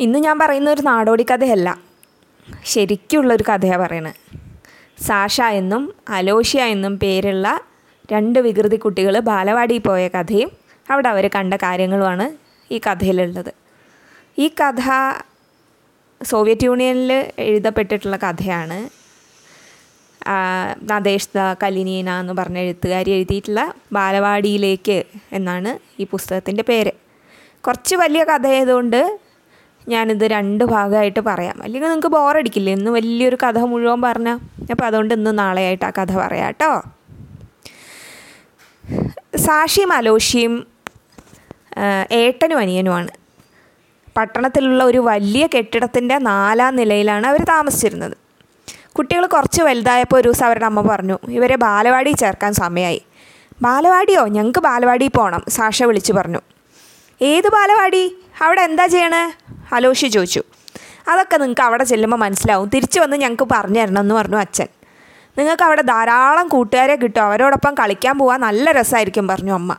ഇന്ന് ഞാൻ പറയുന്ന ഒരു നാടോടി കഥയല്ല. ശരിക്കുള്ളൊരു കഥയാണ് പറയണത് സാഷ എന്നും അലോഷ്യ എന്നും പേരുള്ള രണ്ട് വികൃതി കുട്ടികൾ ബാലവാടിയിൽ പോയ കഥയും അവിടെ അവർ കണ്ട കാര്യങ്ങളുമാണ് ഈ കഥയിലുള്ളത്. ഈ കഥ സോവിയറ്റ് യൂണിയനിൽ എഴുതപ്പെട്ടിട്ടുള്ള കഥയാണ്. നദേഷ്ത കലിനീന എന്ന് പറഞ്ഞ എഴുത്തുകാരി എഴുതിയിട്ടുള്ള ബാലവാടിയിലേക്ക് എന്നാണ് ഈ പുസ്തകത്തിന്റെ പേര്. കുറച്ച് വലിയ കഥ ആയതുകൊണ്ട് ഞാനിത് രണ്ട് ഭാഗമായിട്ട് പറയാം. അല്ലെങ്കിൽ നിങ്ങൾക്ക് ബോറടിക്കില്ലേ ഇന്ന് വലിയൊരു കഥ മുഴുവൻ പറഞ്ഞാൽ അപ്പോൾ അതുകൊണ്ട് ഇന്ന് നാളെയായിട്ട് ആ കഥ പറയാം കേട്ടോ. സാക്ഷിയും അലോഷിയും ഏട്ടനും അനിയനുമാണ്. പട്ടണത്തിലുള്ള ഒരു വലിയ കെട്ടിടത്തിന്റെ നാലാം നിലയിലാണ് അവർ താമസിച്ചിരുന്നത്. കുട്ടികൾ കുറച്ച് വലുതായപ്പോൾ ഒരു ദിവസം അവരുടെ അമ്മ പറഞ്ഞു ഇവരെ ബാലവാടി ചേർക്കാൻ സമയമായി ബാലവാടിയോ? ഞങ്ങൾക്ക് ബാലവാടി പോകണം സാഷ വിളിച്ചു പറഞ്ഞു. ഏത് ബാലവാടി? അവിടെ എന്താ ചെയ്യണേ? അലോഷി ചോദിച്ചു. അതൊക്കെ നിങ്ങൾക്ക് അവിടെ ചെല്ലുമ്പോൾ മനസ്സിലാവും. തിരിച്ചു വന്ന് ഞങ്ങൾക്ക് പറഞ്ഞു തരണം എന്ന് പറഞ്ഞു അച്ഛൻ. നിങ്ങൾക്ക് അവിടെ ധാരാളം കൂട്ടുകാരെ കിട്ടും. അവരോടൊപ്പം കളിക്കാൻ പോകാൻ നല്ല രസമായിരിക്കും പറഞ്ഞു അമ്മ.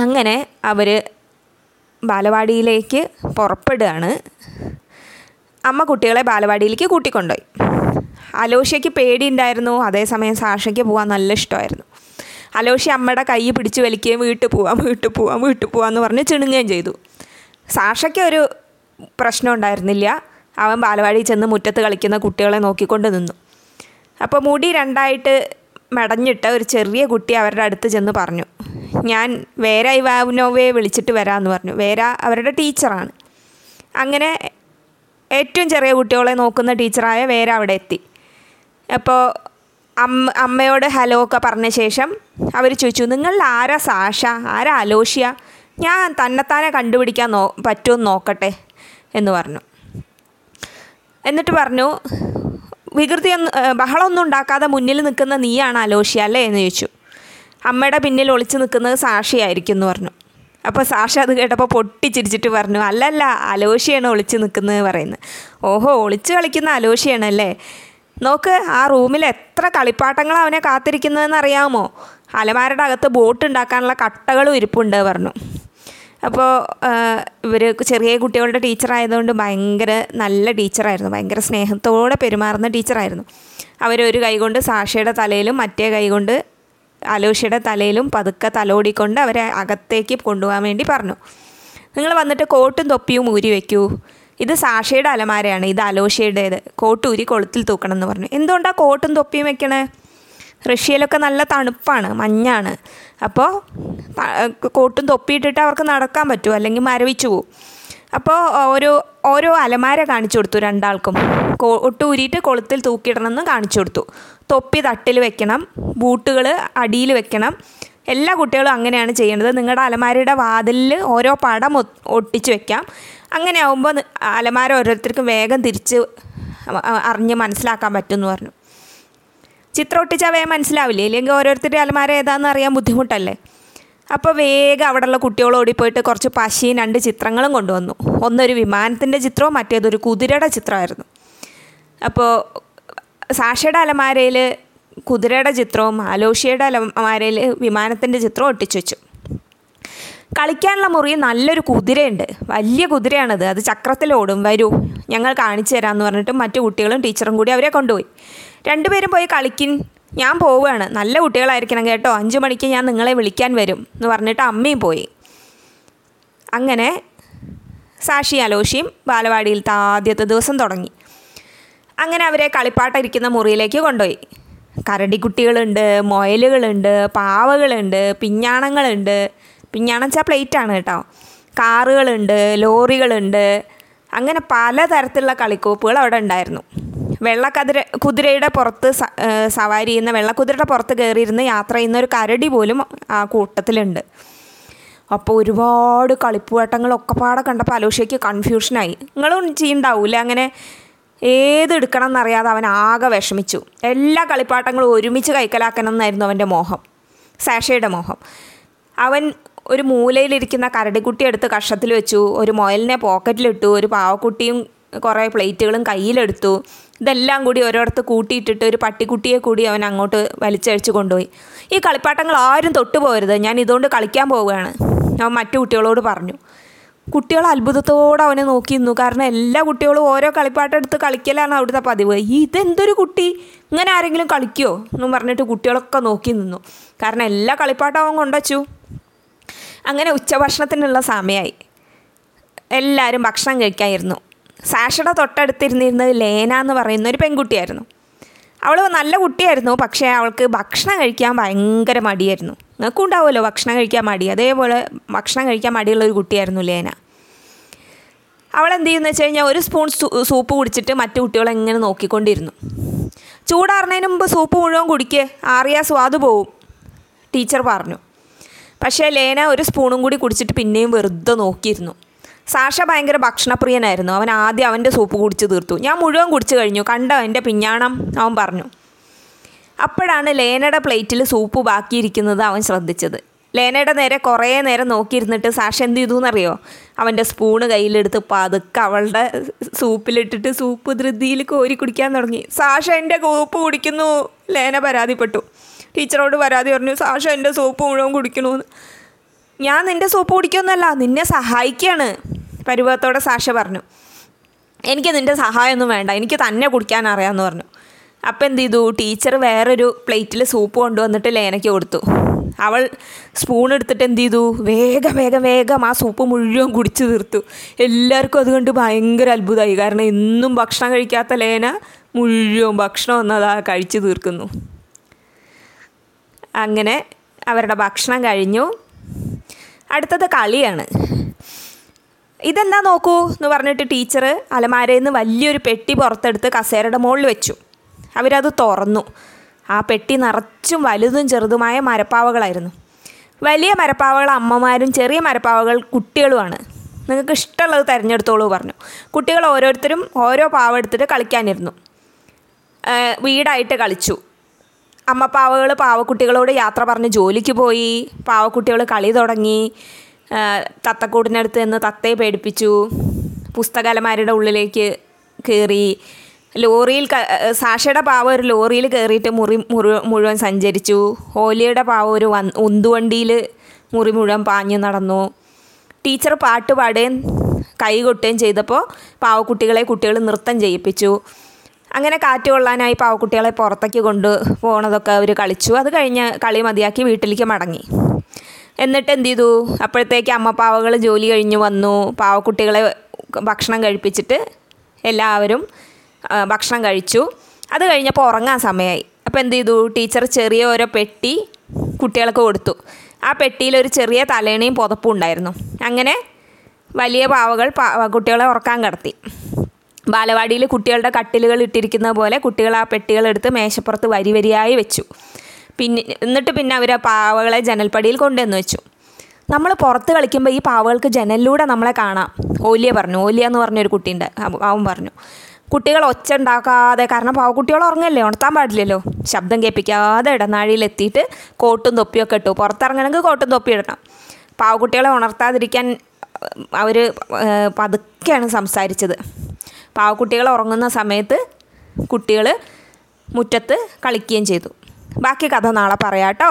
അങ്ങനെ അവർ ബാലവാടിയിലേക്ക് പുറപ്പെടുകയാണ്. അമ്മ കുട്ടികളെ ബാലവാടിയിലേക്ക് കൂട്ടിക്കൊണ്ടുപോയി. അലോഷ്യയ്ക്ക് പേടിയുണ്ടായിരുന്നു. അതേസമയം സാഷയ്ക്ക് പോകാൻ നല്ല ഇഷ്ടമായിരുന്നു. അലോഷ്യ അമ്മയുടെ കൈ പിടിച്ച് വലിക്കുകയും വീട്ടിൽ പോവാം വീട്ടിൽ പോവാം വീട്ടിൽ പോവാമെന്ന് പറഞ്ഞ് ചിണുങ്ങുകയും ചെയ്തു. സാഷയ്ക്ക് ഒരു പ്രശ്നം ഉണ്ടായിരുന്നില്ല. അവൻ ബാലവാടി ചെന്ന് മുറ്റത്ത് കളിക്കുന്ന കുട്ടികളെ നോക്കിക്കൊണ്ട് നിന്നു. അപ്പോൾ മുടി രണ്ടായിട്ട് മടഞ്ഞിട്ട് ഒരു ചെറിയ കുട്ടി അവരുടെ അടുത്ത് ചെന്ന് പറഞ്ഞു ഞാൻ വേര ഇവാനോവയെ വിളിച്ചിട്ട് വരാമെന്ന് പറഞ്ഞു. വേര അവരുടെ ടീച്ചറാണ്. അങ്ങനെ ഏറ്റവും ചെറിയ കുട്ടികളെ നോക്കുന്ന ടീച്ചറായ വേര അവിടെ എത്തി. അപ്പോൾ അമ്മ അമ്മയോട് ഹലോ ഒക്കെ പറഞ്ഞ ശേഷം അവർ ചോദിച്ചു നിങ്ങളിൽ ആരാ സാഷ? ആരാ അലോഷ്യ? ഞാൻ തന്നെത്താനെ കണ്ടുപിടിക്കാൻ നോ പറ്റുമെന്ന് നോക്കട്ടെ? എന്ന് പറഞ്ഞു. എന്നിട്ട് പറഞ്ഞു വികൃതിയൊന്നും ബഹളമൊന്നും ഉണ്ടാക്കാതെ മുന്നിൽ നിൽക്കുന്ന നീയാണ് അലോഷ്യ അല്ലേ? എന്ന് ചോദിച്ചു. അമ്മയുടെ പിന്നിൽ ഒളിച്ചു നിൽക്കുന്നത് സാക്ഷിയായിരിക്കും എന്ന് പറഞ്ഞു. അപ്പോൾ സാക്ഷി അത് കേട്ടപ്പോൾ പൊട്ടിച്ചിരിച്ചിട്ട് പറഞ്ഞു അല്ലല്ല അലോഷിയാണ് ഒളിച്ചു നിൽക്കുന്നത് പറയുന്നത്. ഓഹോ ഒളിച്ചു കളിക്കുന്ന അലോഷിയാണല്ലേ നോക്ക് ആ റൂമിൽ എത്ര കളിപ്പാട്ടങ്ങൾ അവനെ കാത്തിരിക്കുന്നതെന്ന് അറിയാമോ? അലമാരുടെ അകത്ത് ബോട്ട് ഉണ്ടാക്കാനുള്ള കട്ടകളും ഇരിപ്പുണ്ട് പറഞ്ഞു. അപ്പോൾ ഇവർ ചെറിയ കുട്ടികളുടെ ടീച്ചറായതുകൊണ്ട് ഭയങ്കര നല്ല ടീച്ചറായിരുന്നു ഭയങ്കര സ്നേഹത്തോടെ പെരുമാറുന്ന ടീച്ചറായിരുന്നു അവരൊരു കൈകൊണ്ട് സാക്ഷിയുടെ തലയിലും മറ്റേ കൈകൊണ്ട് അലോഷിയുടെ തലയിലും പതുക്കെ തലോടിക്കൊണ്ട് അവരെ അകത്തേക്ക് കൊണ്ടുപോകാൻ വേണ്ടി പറഞ്ഞു. നിങ്ങൾ വന്നിട്ട് കോട്ടും തൊപ്പിയും ഊരി വെക്കൂ. ഇത് സാഷയുടെ അലമാരയാണ് ഇത് അലോഷയുടേത് കോട്ട് ഊരി കൊളുത്തിൽ തൂക്കണം എന്ന് പറഞ്ഞു. എന്തുകൊണ്ടാണ് കോട്ടും തൊപ്പിയും വെക്കണേ? റഷ്യയിലൊക്കെ നല്ല തണുപ്പാണ് മഞ്ഞാണ്. അപ്പോൾ കോട്ടും തൊപ്പിയിട്ടിട്ട് അവർക്ക് നടക്കാൻ പറ്റുമോ അല്ലെങ്കിൽ മരവിച്ചു പോവും. അപ്പോൾ ഓരോ ഓരോ അലമാര കാണിച്ചു കൊടുത്തു രണ്ടാൾക്കും. കോട്ട് ഊരിയിട്ട് കൊളുത്തിൽ തൂക്കിയിടണമെന്ന് കാണിച്ചു കൊടുത്തു. തൊപ്പി തട്ടിൽ വെക്കണം ബൂട്ടുകൾ അടിയിൽ വെക്കണം എല്ലാ കുട്ടികളും അങ്ങനെയാണ് ചെയ്യേണ്ടത്. നിങ്ങളുടെ അലമാരയുടെ വാതിലിൽ ഓരോ പടം ഒട്ടിച്ചു വെക്കാം. അങ്ങനെ ആകുമ്പോൾ അലമാര ഓരോരുത്തർക്കും വേഗം തിരിച്ച് അറിഞ്ഞ് മനസ്സിലാക്കാൻ പറ്റുമെന്ന് പറഞ്ഞു. ചിത്രം ഒട്ടിച്ചാൽ വേഗം മനസ്സിലാവില്ലേ? ഇല്ലെങ്കിൽ ഓരോരുത്തരുടെ അലമാര ഏതാണെന്ന് അറിയാൻ ബുദ്ധിമുട്ടല്ലേ? അപ്പോൾ വേഗം അവിടെയുള്ള കുട്ടികൾ ഓടിപ്പോയിട്ട് കുറച്ച് പശയും രണ്ട് ചിത്രങ്ങളും കൊണ്ടുവന്നു. ഒന്നൊരു വിമാനത്തിന്റെ ചിത്രവും മറ്റേതൊരു കുതിരയുടെ ചിത്രമായിരുന്നു. അപ്പോൾ സാക്ഷിയുടെ അലമാരയിൽ കുതിരയുടെ ചിത്രവും അലോഷ്യയുടെ അലമാരയിൽ വിമാനത്തിന്റെ ചിത്രവും ഒട്ടിച്ചു വെച്ചു. കളിക്കാനുള്ള മുറി നല്ലൊരു കുതിരയുണ്ട്. വലിയ കുതിരയാണത്. അത് ചക്രത്തിലോടും വരൂ ഞങ്ങൾ കാണിച്ചു തരാമെന്ന് പറഞ്ഞിട്ട് മറ്റു കുട്ടികളും ടീച്ചറും കൂടി അവരെ കൊണ്ടുപോയി. രണ്ടുപേരും പോയി കളിക്കിൻ ഞാൻ പോവുകയാണ്. നല്ല കുട്ടികളായിരിക്കണം കേട്ടോ. അഞ്ച് മണിക്ക് ഞാൻ നിങ്ങളെ വിളിക്കാൻ വരും എന്ന് പറഞ്ഞിട്ട് അമ്മയും പോയി. അങ്ങനെ സാക്ഷി അലോഷിയും ബാലവാടിയിലത്തെ ആദ്യത്തെ ദിവസം തുടങ്ങി. അങ്ങനെ അവരെ കളിപ്പാട്ടിരിക്കുന്ന മുറിയിലേക്ക് കൊണ്ടുപോയി. കരടിക്കുട്ടികളുണ്ട് മൊയലുകളുണ്ട് പാവകളുണ്ട് പിഞ്ഞാണങ്ങളുണ്ട്. പിഞ്ഞാണം വെച്ചാൽ പ്ലേറ്റാണ് കേട്ടോ. കാറുകളുണ്ട് ലോറികളുണ്ട്. അങ്ങനെ പല തരത്തിലുള്ള കളിക്കോപ്പുകൾ അവിടെ ഉണ്ടായിരുന്നു. വെള്ളക്കതിര കുതിരയുടെ പുറത്ത് സവാരി ചെയ്യുന്ന വെള്ളക്കുതിരയുടെ പുറത്ത് കയറിയിരുന്ന് യാത്ര ചെയ്യുന്ന ഒരു കരടി പോലും ആ കൂട്ടത്തിലുണ്ട്. അപ്പോൾ ഒരുപാട് കളിപ്പുവട്ടങ്ങളൊക്കെ പാടെ കണ്ടപ്പോൾ അലോഷയ്ക്ക് കൺഫ്യൂഷനായി നിങ്ങളും ചെയ്യണ്ടാവൂലേ അങ്ങനെ ഏതെടുക്കണം എന്നറിയാതെ അവൻ ആകെ വിഷമിച്ചു. എല്ലാ കളിപ്പാട്ടങ്ങളും ഒരുമിച്ച് കൈക്കലാക്കണം എന്നായിരുന്നു അവന്റെ മോഹം സാഷയുടെ മോഹം. അവൻ ഒരു മൂലയിലിരിക്കുന്ന കരടിക്കുട്ടി എടുത്ത് കഷത്തിൽ വെച്ചു ഒരു മുയലിനെ പോക്കറ്റിലിട്ടു ഒരു പാവക്കുട്ടിയും കുറേ പ്ലേറ്റുകളും കയ്യിലെടുത്തു. ഇതെല്ലാം കൂടി ഓരോരുത്ത് കൂട്ടിയിട്ടിട്ട് ഒരു പട്ടിക്കുട്ടിയെ കൂടി അവൻ അങ്ങോട്ട് വലിച്ചഴിച്ചു കൊണ്ടുപോയി. ഈ കളിപ്പാട്ടങ്ങൾ ആരും തൊട്ടുപോകരുത് ഞാൻ ഇതുകൊണ്ട് കളിക്കാൻ പോവുകയാണ് അവൻ മറ്റു കുട്ടികളോട് പറഞ്ഞു. കുട്ടികൾ അത്ഭുതത്തോടെ അവനെ നോക്കി നിന്നു കാരണം എല്ലാ കുട്ടികളും ഓരോ കളിപ്പാട്ടെടുത്ത് കളിക്കലാണ് അവിടുത്തെ പതിവ്. ഇതെന്തൊരു കുട്ടി? ഇങ്ങനെ ആരെങ്കിലും കളിക്കുമോ എന്നും പറഞ്ഞിട്ട് കുട്ടികളൊക്കെ നോക്കി നിന്നു. കാരണം എല്ലാ കളിപ്പാട്ടവും അവൻ കൊണ്ടുവച്ചു. അങ്ങനെ ഉച്ചഭക്ഷണത്തിനുള്ള സമയമായി എല്ലാവരും ഭക്ഷണം കഴിക്കായിരുന്നു. സാഷയുടെ തൊട്ടടുത്തിരുന്നിരുന്നത് ലേന എന്ന് പറയുന്ന ഒരു പെൺകുട്ടിയായിരുന്നു. അവൾ നല്ല കുട്ടിയായിരുന്നു. പക്ഷേ അവൾക്ക് ഭക്ഷണം കഴിക്കാൻ ഭയങ്കര മടിയായിരുന്നു. നിങ്ങൾക്കും ഉണ്ടാവുമല്ലോ ഭക്ഷണം കഴിക്കാൻ മടി. അതേപോലെ ഭക്ഷണം കഴിക്കാൻ മടിയുള്ള ഒരു കുട്ടിയായിരുന്നു ലേന. അവൾ എന്ത് ചെയ്യുന്നു വെച്ച് കഴിഞ്ഞാൽ ഒരു സ്പൂൺ സൂപ്പ് കുടിച്ചിട്ട് മറ്റു കുട്ടികളെ ഇങ്ങനെ നോക്കിക്കൊണ്ടിരുന്നു. ചൂടാറുന്നതിന് മുമ്പ് സൂപ്പ് മുഴുവൻ കുടിക്കുക ആറിയ സ്വാദ് പോവും. ടീച്ചർ പറഞ്ഞു. പക്ഷേ ലേന ഒരു സ്പൂണും കൂടി കുടിച്ചിട്ട് പിന്നെയും വെറുതെ നോക്കിയിരുന്നു. സാഷ ഭയങ്കര ഭക്ഷണപ്രിയനായിരുന്നു. അവൻ ആദ്യം അവന്റെ സൂപ്പ് കുടിച്ച് തീർത്തു. ഞാൻ മുഴുവൻ കുടിച്ചു കഴിഞ്ഞു. കണ്ടോ എന്റെ പിഞ്ഞാണം? അവൻ പറഞ്ഞു. അപ്പോഴാണ് ലേനയുടെ പ്ലേറ്റിൽ സൂപ്പ് ബാക്കിയിരിക്കുന്നത് അവൻ ശ്രദ്ധിച്ചത്. ലേനയുടെ നേരെ കുറേ നേരം നോക്കിയിരുന്നിട്ട് സാഷ എന്ത് ചെയ്തു എന്നറിയോ? അവന്റെ സ്പൂണ് കയ്യിലെടുത്ത് പതുക്കെ അവളുടെ സൂപ്പിലിട്ടിട്ട് സൂപ്പ് ധൃതിയിൽ കോരി കുടിക്കാൻ തുടങ്ങി. സാഷ എന്റെ സൂപ്പ് കുടിക്കുന്നു. ലേന പരാതിപ്പെട്ടു. ടീച്ചറോട് പരാതി പറഞ്ഞു സാഷ എന്റെ സൂപ്പ് മുഴുവൻ കുടിക്കണമെന്ന് ഞാൻ നിന്റെ സൂപ്പ് കുടിക്കുമെന്നല്ല നിന്നെ സഹായിക്കുകയാണ്. പരുവത്തോടെ സാഷ പറഞ്ഞു. എനിക്ക് നിന്റെ സഹായമൊന്നും വേണ്ട എനിക്ക് തന്നെ കുടിക്കാൻ അറിയാമെന്ന് പറഞ്ഞു. അപ്പം എന്ത് ചെയ്തു? ടീച്ചർ വേറൊരു പ്ലേറ്റിൽ സൂപ്പ് കൊണ്ടുവന്നിട്ട് ലേനയ്ക്ക് കൊടുത്തു. അവൾ സ്പൂൺ എടുത്തിട്ട് എന്ത് ചെയ്തു? വേഗം വേഗം വേഗം ആ സൂപ്പ് മുഴുവൻ കുടിച്ചു തീർത്തു. എല്ലാവർക്കും അതുകൊണ്ട് ഭയങ്കര അത്ഭുതമായി. കാരണം എന്നും ഭക്ഷണം കഴിക്കാത്ത ലേന മുഴുവൻ ഭക്ഷണം ഒന്നതാ കഴിച്ചു തീർക്കുന്നു. അങ്ങനെ അവരുടെ ഭക്ഷണം കഴിഞ്ഞു. അടുത്തത് കളിയാണ്. ഇതെന്താ നോക്കൂ എന്ന് പറഞ്ഞിട്ട് ടീച്ചർ അലമാരയിൽ നിന്ന് വലിയൊരു പെട്ടി പുറത്തെടുത്ത് കസേരയുടെ മുകളിൽ വെച്ചു. അവരത് തുറന്നു. ആ പെട്ടി നിറച്ചും വലുതും ചെറുതുമായ മരപ്പാവകളായിരുന്നു. വലിയ മരപ്പാവകൾ അമ്മമാരും ചെറിയ മരപ്പാവകൾ കുട്ടികളുമാണ്. നിങ്ങൾക്ക് ഇഷ്ടമുള്ളത് തിരഞ്ഞെടുത്തോളൂ പറഞ്ഞു. കുട്ടികൾ ഓരോരുത്തരും ഓരോ പാവ എടുത്തിട്ട് കളിക്കാനിരുന്നു. വീടായിട്ട് കളിച്ചു. അമ്മ പാവകൾ പാവക്കുട്ടികളോട് യാത്ര പറഞ്ഞ് ജോലിക്ക് പോയി. പാവക്കുട്ടികൾ കളി തുടങ്ങി. തത്തക്കൂടിനടുത്ത് നിന്ന് തത്തയെ പേടിപ്പിച്ചു. പുസ്തകലമാരുടെ ഉള്ളിലേക്ക് കയറി. ലോറിയിൽ സാഷയുടെ പാവ ഒരു ലോറിയിൽ കയറിയിട്ട് മുറി മുറി മുഴുവൻ സഞ്ചരിച്ചു. ഹോലിയുടെ പാവ ഒരു വൻ ഉന്തുവണ്ടിയിൽ മുറി മുഴുവൻ പാഞ്ഞു നടന്നു. ടീച്ചർ പാട്ട് പാടുകയും കൈ കൊട്ടുകയും ചെയ്തപ്പോൾ പാവക്കുട്ടികളെ കുട്ടികൾ നൃത്തം ചെയ്യിപ്പിച്ചു. അങ്ങനെ കാറ്റ് കൊള്ളാനായി പാവക്കുട്ടികളെ പുറത്തേക്ക് കൊണ്ട് പോണതൊക്കെ അവർ കളിച്ചു. അത് കഴിഞ്ഞ് കളി മതിയാക്കി വീട്ടിലേക്ക് മടങ്ങി. എന്നിട്ട് എന്ത് ചെയ്തു? അപ്പോഴത്തേക്ക് അമ്മ പാവകൾ ജോലി കഴിഞ്ഞ് വന്നു. പാവക്കുട്ടികളെ ഭക്ഷണം കഴിപ്പിച്ചിട്ട് എല്ലാവരും ഭക്ഷണം കഴിച്ചു. അത് കഴിഞ്ഞപ്പോൾ ഉറങ്ങാൻ സമയമായി അപ്പോൾ എന്ത് ചെയ്തു? ടീച്ചർ ചെറിയ ഓരോ പെട്ടി കുട്ടികൾക്ക് കൊടുത്തു. ആ പെട്ടിയിൽ ഒരു ചെറിയ തലേണയും പുതപ്പും ഉണ്ടായിരുന്നു. അങ്ങനെ വലിയ പാവകൾ കുട്ടികളെ ഉറക്കാൻ കിടത്തി. ബാലവാടിയിൽ കുട്ടികളുടെ കട്ടിലുകൾ ഇട്ടിരിക്കുന്ന പോലെ കുട്ടികൾ ആ പെട്ടികളെടുത്ത് മേശപ്പുറത്ത് വരി വരിയായി വെച്ചു. പിന്നെ എന്നിട്ട് പിന്നെ അവർ ആ പാവകളെ ജനൽപ്പടിയിൽ കൊണ്ടുവന്ന് വെച്ചു. നമ്മൾ പുറത്ത് കളിക്കുമ്പോൾ ഈ പാവകൾക്ക് ജനലിലൂടെ നമ്മളെ കാണാം. ഓലിയ പറഞ്ഞു. ഓലിയ എന്ന് പറഞ്ഞൊരു കുട്ടിയുണ്ട്. അവൻ പറഞ്ഞു. കുട്ടികൾ ഒച്ച ഉണ്ടാക്കാതെ കാരണം പാവക്കുട്ടികൾ ഉറങ്ങല്ലേ ഉണർത്താൻ പാടില്ലല്ലോ. ശബ്ദം കേൾപ്പിക്കാതെ ഇടനാഴിയിൽ എത്തിയിട്ട് കോട്ടും തൊപ്പിയൊക്കെ ഇട്ടു. പുറത്തിറങ്ങണമെങ്കിൽ കോട്ടും തൊപ്പി ഇടണം. പാവക്കുട്ടികളെ ഉണർത്താതിരിക്കാൻ അവർ പതുക്കെയാണ് സംസാരിച്ചത്. പാവക്കുട്ടികൾ ഉറങ്ങുന്ന സമയത്ത് കുട്ടികൾ മുറ്റത്ത് കളിക്കുകയും ചെയ്തു. ബാക്കി കഥ നാളെ പറയാട്ടോ